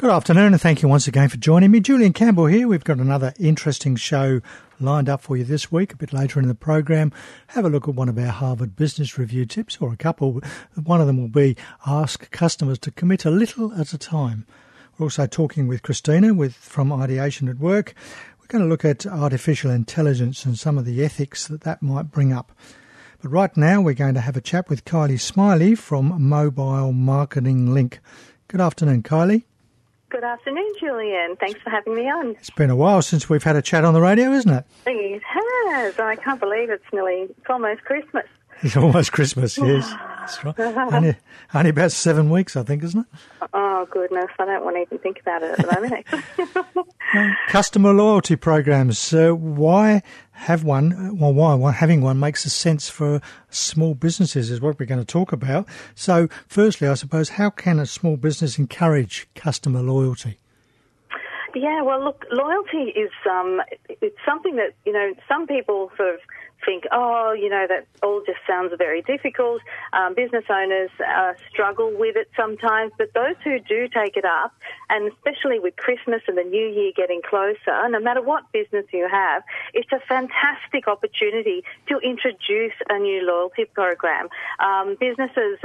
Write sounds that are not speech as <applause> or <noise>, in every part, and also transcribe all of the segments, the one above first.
Good afternoon, and thank you once again for joining me. Julian Campbell here. We've got another interesting show lined up for you this week. A bit later in the program, have a look at one of our Harvard Business Review tips, or a couple. One of them will be ask customers to commit a little at a time. We're also talking with Christina with from Ideation at Work. We're going to look at artificial intelligence and some of the ethics that that might bring up. But right now, we're going to have a chat with Kylie Smiley from Mobile Marketing Link. Good afternoon, Kylie. Good afternoon, Julian. Thanks for having me on. It's been a while since we've had a chat on the radio, isn't it? It has. I can't believe it's nearly, it's almost Christmas. It's almost Christmas, <sighs> yes. That's right. Only, only about seven weeks, I think, isn't it? Oh, goodness. I don't want to even think about it at the moment, actually. <laughs> Um, customer loyalty programs. So, why have one? Well, why having one makes a sense for small businesses is what we're going to talk about. So, firstly, I suppose, how can a small business encourage customer loyalty? Yeah, well, look, loyalty is um, it's something that you know some people sort of think, oh, you know, that all just sounds very difficult. Um, business owners uh, struggle with it sometimes, but those who do take it up, and especially with Christmas and the New Year getting closer, no matter what business you have, it's a fantastic opportunity to introduce a new loyalty program. Um, businesses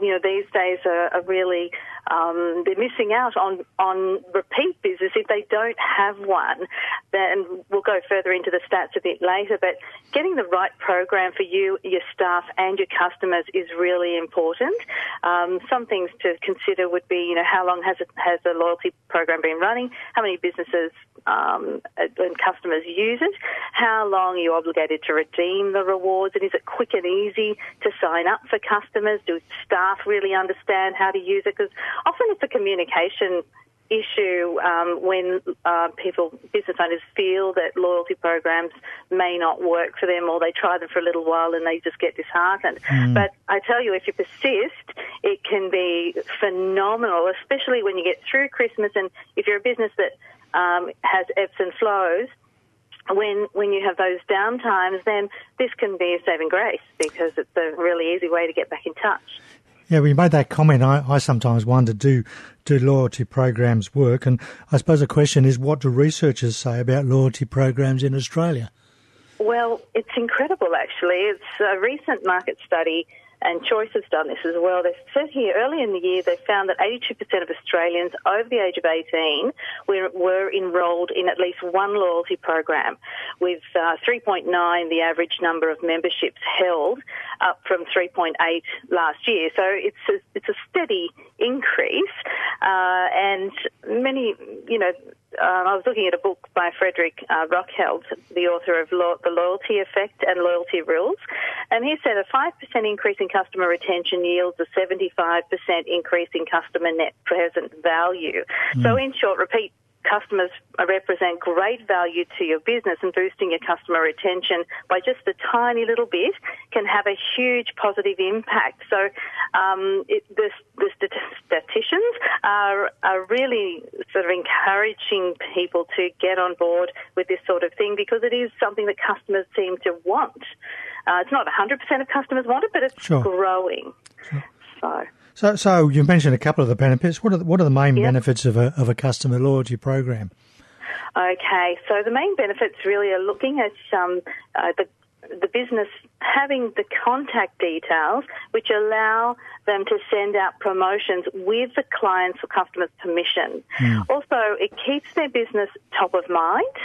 you know, these days are, are really um, they're missing out on on repeat business if they don't have one. Then we'll go further into the stats a bit later. But getting the right program for you, your staff, and your customers is really important. Um, some things to consider would be, you know, how long has it has the loyalty program been running? How many businesses um, and customers use it? How long are you obligated to redeem the rewards? And is it quick and easy to sign up for customers? Do staff really understand how to use it? Because often it's a communication issue um, when uh, people, business owners, feel that loyalty programs may not work for them, or they try them for a little while and they just get disheartened. Mm. But I tell you, if you persist, it can be phenomenal, especially when you get through Christmas. And if you're a business that um, has ebbs and flows, when when you have those down times, then this can be a saving grace because it's a really easy way to get back in touch. Yeah, we made that comment. I, I sometimes wonder, do do loyalty programs work? And I suppose the question is, what do researchers say about loyalty programs in Australia? Well, it's incredible, actually. It's a recent market study and Choice has done this as well. They said here early in the year they found that 82% of Australians over the age of 18 were, were enrolled in at least one loyalty program, with uh, 3.9 the average number of memberships held, up from 3.8 last year. So it's a, it's a steady increase, uh, and many, you know, um, I was looking at a book by Frederick uh, Reichheld, the author of Lo- The Loyalty Effect and Loyalty Rules, and he said a 5% increase in customer retention yields a 75% increase in customer net present value. Mm. So, in short, repeat customers represent great value to your business and boosting your customer retention by just a tiny little bit can have a huge positive impact. So um, it, the, the statisticians are, are really sort of encouraging people to get on board with this sort of thing because it is something that customers seem to want. Uh, it's not 100% of customers want it, but it's sure. growing. Sure. So. So, so you mentioned a couple of the benefits. What are the, what are the main yep. benefits of a of a customer loyalty program? Okay, so the main benefits really are looking at um, uh, the the business having the contact details which allow them to send out promotions with the client's or customer's permission. Mm. Also, it keeps their business top of mind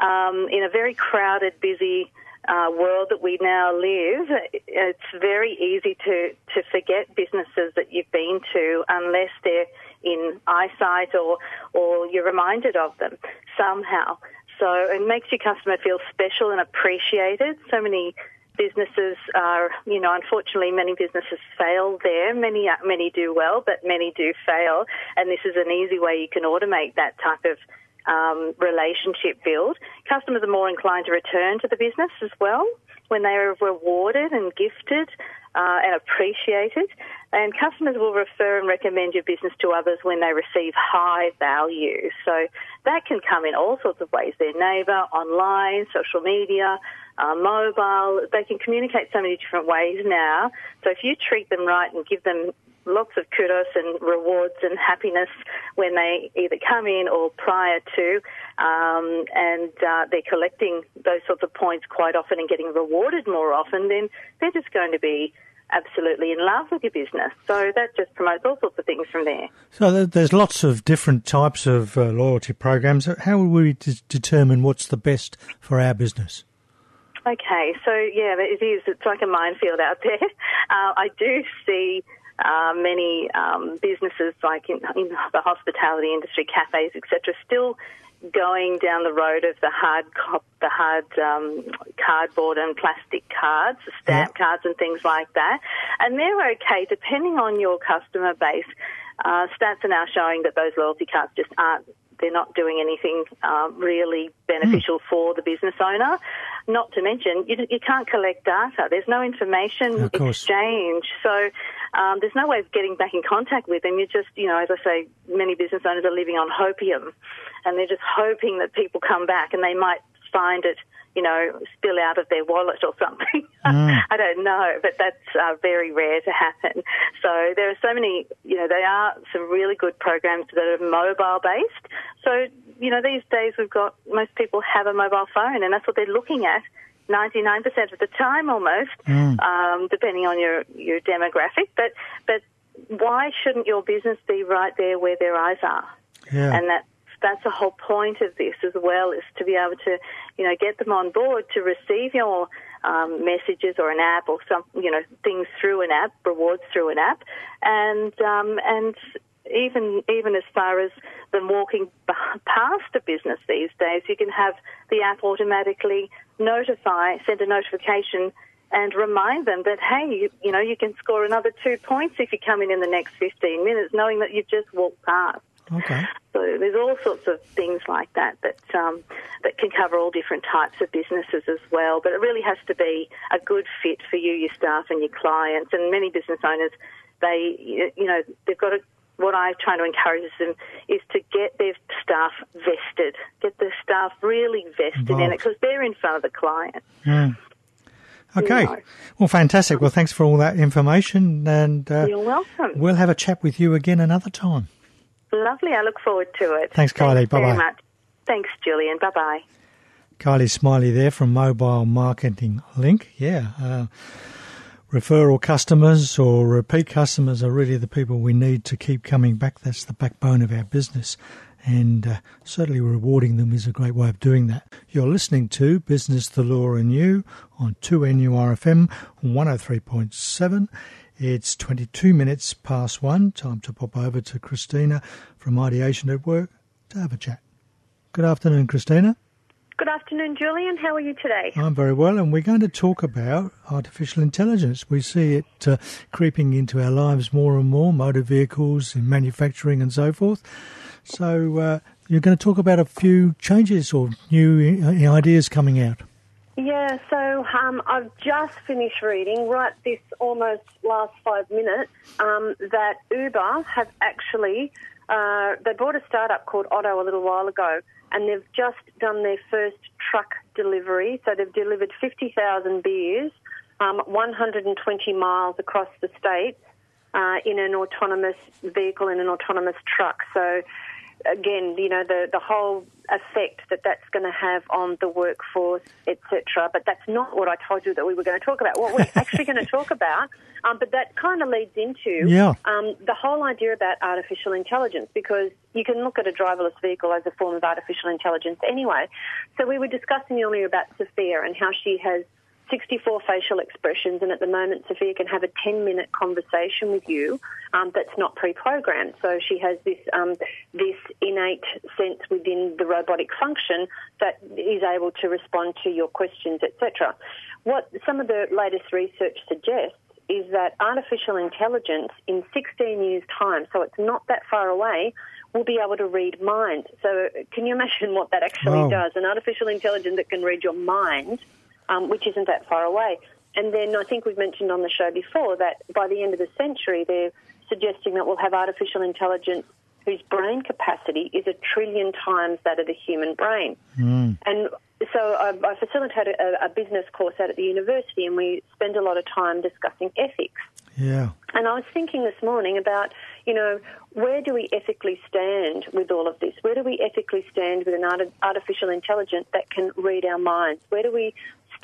um, in a very crowded, busy uh, world that we now live, it's very easy to, to forget businesses that you've been to unless they're in eyesight or, or you're reminded of them somehow. So it makes your customer feel special and appreciated. So many businesses are, you know, unfortunately, many businesses fail there. Many many do well, but many do fail. And this is an easy way you can automate that type of um, relationship build. Customers are more inclined to return to the business as well when they are rewarded and gifted uh, and appreciated. And customers will refer and recommend your business to others when they receive high value. So that can come in all sorts of ways their neighbour, online, social media, uh, mobile. They can communicate so many different ways now. So if you treat them right and give them lots of kudos and rewards and happiness when they either come in or prior to, um, and uh, they're collecting those sorts of points quite often and getting rewarded more often, then they're just going to be absolutely in love with your business. So that just promotes all sorts of things from there. So there's lots of different types of uh, loyalty programs. How will we d- determine what's the best for our business? Okay, so yeah, it is. It's like a minefield out <laughs> there. Uh, I do see uh, many um, businesses, like in, in, the hospitality industry, cafes, etc., still going down the road of the hard cop, the hard um, cardboard and plastic cards, stamp yeah. cards and things like that, and they're okay depending on your customer base. Uh, stats are now showing that those loyalty cards just aren't they're not doing anything uh, really beneficial mm. for the business owner. Not to mention, you, you can't collect data. There's no information exchange. So um, there's no way of getting back in contact with them. You're just, you know, as I say, many business owners are living on hopium and they're just hoping that people come back and they might find it you know, spill out of their wallet or something. Mm. <laughs> I don't know, but that's uh, very rare to happen. So there are so many, you know, there are some really good programs that are mobile based. So, you know, these days we've got, most people have a mobile phone and that's what they're looking at. 99% of the time almost, mm. um, depending on your, your demographic. But, but why shouldn't your business be right there where their eyes are? Yeah. And that that's the whole point of this as well, is to be able to, you know, get them on board to receive your um, messages or an app or some, you know, things through an app, rewards through an app, and um, and even even as far as them walking past a business these days, you can have the app automatically notify, send a notification and remind them that hey, you, you, know, you can score another two points if you come in in the next 15 minutes, knowing that you've just walked past. Okay. So there's all sorts of things like that that um, that can cover all different types of businesses as well. But it really has to be a good fit for you, your staff, and your clients. And many business owners, they you know they've got to. What I try to encourage them is to get their staff vested, get the staff really vested in it because they're in front of the client. Mm. Okay. Well, fantastic. Well, thanks for all that information. And uh, you're welcome. We'll have a chat with you again another time. Lovely. I look forward to it. Thanks, Kylie. Bye bye. Thanks, Julian. Bye bye. Kylie Smiley there from Mobile Marketing Link. Yeah. Uh, referral customers or repeat customers are really the people we need to keep coming back. That's the backbone of our business. And uh, certainly rewarding them is a great way of doing that. You're listening to Business, the Law and You on 2NURFM 103.7. It's 22 minutes past one. Time to pop over to Christina from Ideation at Work to have a chat. Good afternoon, Christina. Good afternoon, Julian. How are you today? I'm very well, and we're going to talk about artificial intelligence. We see it uh, creeping into our lives more and more, motor vehicles, in manufacturing, and so forth. So, uh, you're going to talk about a few changes or new uh, ideas coming out. Yeah, so um, I've just finished reading, right this almost last five minutes, um, that Uber have actually, uh, they bought a startup called Otto a little while ago, and they've just done their first truck delivery. So they've delivered 50,000 beers, um, 120 miles across the state uh, in an autonomous vehicle, in an autonomous truck. So again, you know, the, the whole effect that that's going to have on the workforce, etc. But that's not what I told you that we were going to talk about. What we're <laughs> actually going to talk about, um, but that kind of leads into yeah. um, the whole idea about artificial intelligence because you can look at a driverless vehicle as a form of artificial intelligence anyway. So we were discussing earlier about Sophia and how she has 64 facial expressions, and at the moment, Sophia can have a 10 minute conversation with you um, that's not pre programmed. So she has this, um, this innate sense within the robotic function that is able to respond to your questions, etc. What some of the latest research suggests is that artificial intelligence in 16 years' time, so it's not that far away, will be able to read minds. So, can you imagine what that actually wow. does? An artificial intelligence that can read your mind um, which isn't that far away. And then I think we've mentioned on the show before that by the end of the century, they're suggesting that we'll have artificial intelligence whose brain capacity is a trillion times that of the human brain. Mm. And so I, I facilitate a, a, business course out at the university, and we spend a lot of time discussing ethics. Yeah. And I was thinking this morning about, you know, where do we ethically stand with all of this? Where do we ethically stand with an artificial intelligence that can read our minds? Where do we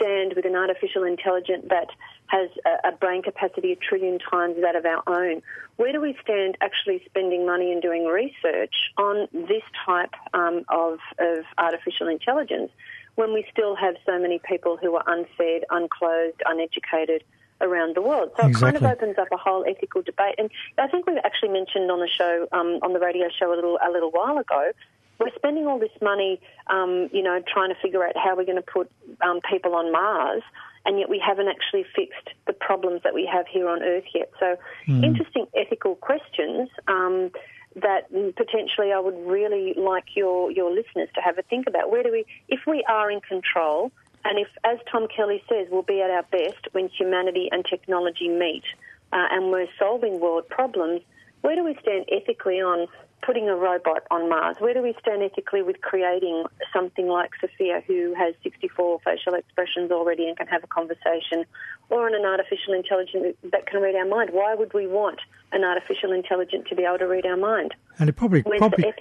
stand with an artificial intelligence that has a, brain capacity a trillion times that of our own? Where do we stand actually spending money and doing research on this type um, of, of artificial intelligence when we still have so many people who are unfed, unclothed, uneducated? around the world. So exactly. it kind of opens up a whole ethical debate. And I think we've actually mentioned on the show, um, on the radio show a little a little while ago, we're spending all this money, um, you know, trying to figure out how we're going to put um, people on Mars, and yet we haven't actually fixed the problems that we have here on Earth yet. So, mm. interesting ethical questions um, that potentially I would really like your your listeners to have a think about. Where do we, if we are in control, and if, as Tom Kelly says, we'll be at our best when humanity and technology meet, uh, and we're solving world problems. Where do we stand ethically on putting a robot on Mars? Where do we stand ethically with creating something like Sophia, who has 64 facial expressions already and can have a conversation, or on an artificial intelligence that can read our mind? Why would we want an artificial intelligence to be able to read our mind? And it probably probably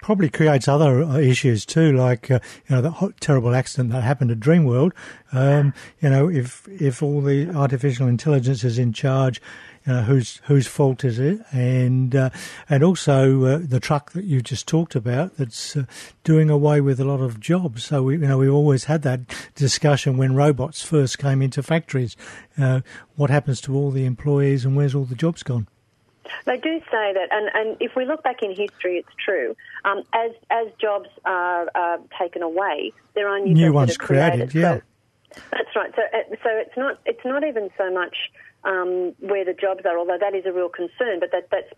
probably creates other uh, issues too, like uh, you know the terrible accident that happened at Dreamworld. Um, you know, if if all the artificial intelligence is in charge uh, whose whose fault is it, and uh, and also uh, the truck that you just talked about that's uh, doing away with a lot of jobs. So we you know we always had that discussion when robots first came into factories. Uh, what happens to all the employees, and where's all the jobs gone? They do say that, and, and if we look back in history, it's true. Um, as as jobs are, are taken away, there are new, new ones created. created. Yeah, so, that's right. So so it's not it's not even so much um, where the jobs are, although that is a real concern, but that, that's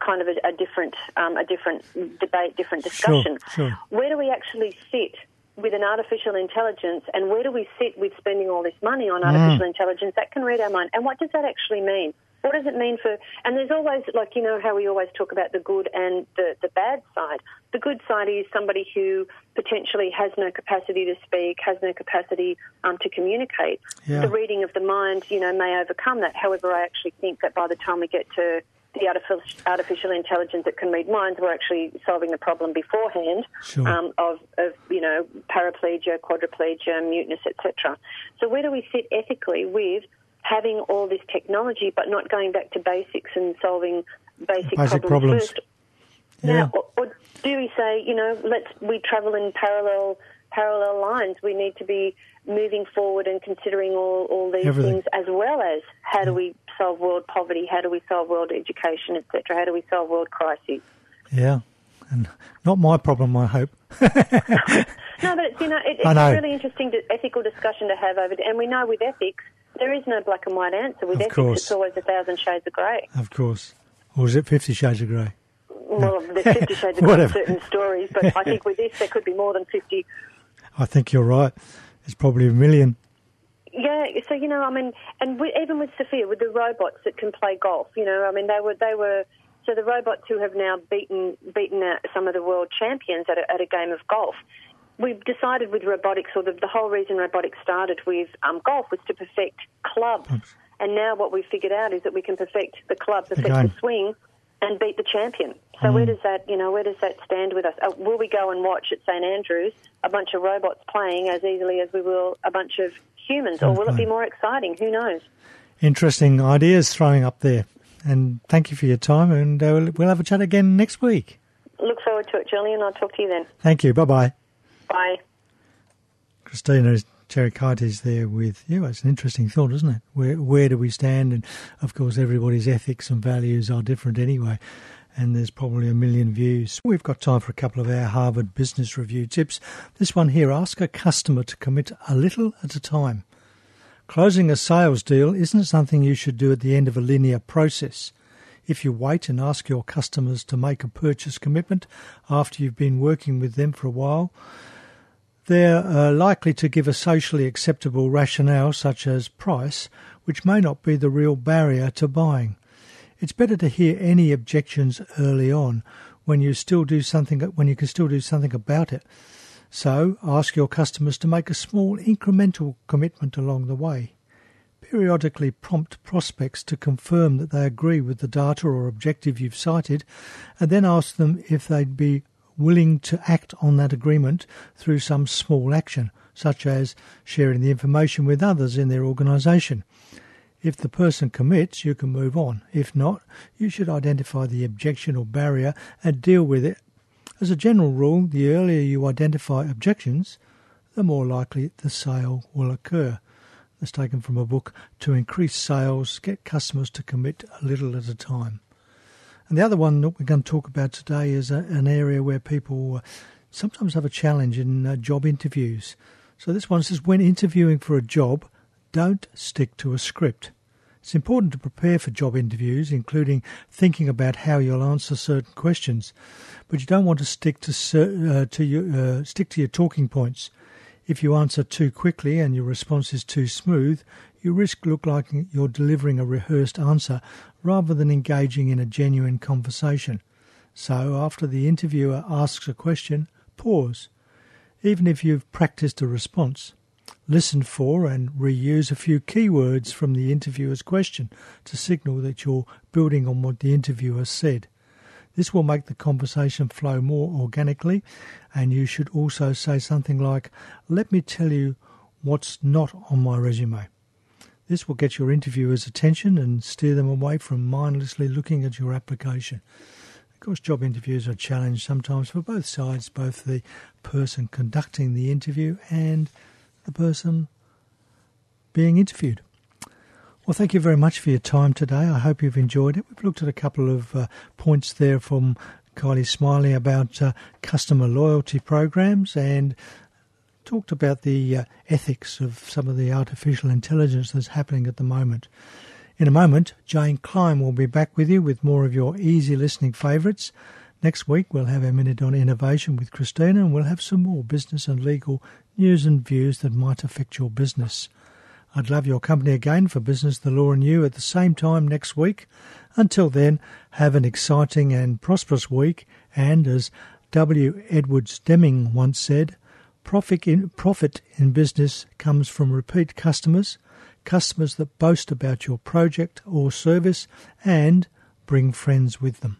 kind of a, a different um, a different debate, different discussion. Sure, sure. Where do we actually sit with an artificial intelligence, and where do we sit with spending all this money on artificial mm. intelligence that can read our mind, and what does that actually mean? What does it mean for? And there's always, like, you know, how we always talk about the good and the, the bad side. The good side is somebody who potentially has no capacity to speak, has no capacity um, to communicate. Yeah. The reading of the mind, you know, may overcome that. However, I actually think that by the time we get to the artificial intelligence that can read minds, we're actually solving the problem beforehand sure. um, of, of, you know, paraplegia, quadriplegia, muteness, etc. So where do we sit ethically with having all this technology, but not going back to basics and solving basic, basic problems, problems, first. Yeah. Now, or, or, do we say, you know, let's we travel in parallel parallel lines? We need to be moving forward and considering all, all these Everything. things as well as how do we solve world poverty, how do we solve world education, etc. How do we solve world crises? Yeah, and not my problem, I hope. <laughs> <laughs> no, but it's, you know, it, it's know. a really interesting ethical discussion to have over, and we know with ethics there is no black and white answer. With of ethics, course. it's always a thousand shades of grey. Of course. Or is it Fifty Shades of Grey? Well, there's Fifty <laughs> Shades of Grey certain stories, but I think with this there could be more than 50. I think you're right. It's probably a million. Yeah, so you know, I mean, and we, even with Sophia, with the robots that can play golf, you know, I mean, they were they were so the robots who have now beaten beaten uh, some of the world champions at a, at a game of golf we've decided with robotics, or the, the whole reason robotics started with um, golf was to perfect clubs. And now what we've figured out is that we can perfect the club, perfect the, the swing, and beat the champion. So mm. where does that, you know, where does that stand with us? Uh, will we go and watch at St Andrews a bunch of robots playing as easily as we will a bunch of humans, or will it be more exciting? Who knows? Interesting ideas throwing up there. And thank you for your time, and uh, we'll have a chat again next week. Look forward to it, Julian. I'll talk to you then. Thank you. Bye bye. Bye. Christina is there with you. It's an interesting thought, isn't it? Where where do we stand? And of course, everybody's ethics and values are different anyway. And there's probably a million views. We've got time for a couple of our Harvard Business Review tips. This one here ask a customer to commit a little at a time. Closing a sales deal isn't something you should do at the end of a linear process. If you wait and ask your customers to make a purchase commitment after you've been working with them for a while, they're uh, likely to give a socially acceptable rationale such as price, which may not be the real barrier to buying. It's better to hear any objections early on when you still do something when you can still do something about it. So ask your customers to make a small incremental commitment along the way. Periodically prompt prospects to confirm that they agree with the data or objective you've cited, and then ask them if they'd be willing to act on that agreement through some small action, such as sharing the information with others in their organisation. If the person commits, you can move on. If not, you should identify the objection or barrier and deal with it. As a general rule, the earlier you identify objections, the more likely the sale will occur. That's taken from a book To Increase Sales, Get Customers to Commit a Little at a Time. And the other one that we're going to talk about today is a, an area where people uh, sometimes have a challenge in uh, job interviews. So this one says when interviewing for a job, don't stick to a script. It's important to prepare for job interviews, including thinking about how you'll answer certain questions, but you don't want to stick to uh, to your uh, stick to your talking points. If you answer too quickly and your response is too smooth, you risk look like you're delivering a rehearsed answer rather than engaging in a genuine conversation. So, after the interviewer asks a question, pause. Even if you've practiced a response, listen for and reuse a few keywords from the interviewer's question to signal that you're building on what the interviewer said. This will make the conversation flow more organically, and you should also say something like, Let me tell you what's not on my resume. This will get your interviewer's attention and steer them away from mindlessly looking at your application. Of course, job interviews are a challenge sometimes for both sides, both the person conducting the interview and the person being interviewed. Well, thank you very much for your time today. I hope you've enjoyed it. We've looked at a couple of uh, points there from Kylie Smiley about uh, customer loyalty programs and talked about the uh, ethics of some of the artificial intelligence that's happening at the moment. In a moment, Jane Klein will be back with you with more of your easy listening favourites. Next week, we'll have a minute on innovation with Christina and we'll have some more business and legal news and views that might affect your business. I'd love your company again for Business, the Law and You at the same time next week. Until then, have an exciting and prosperous week and as W. Edwards Deming once said, Profit in, profit in business comes from repeat customers, customers that boast about your project or service and bring friends with them.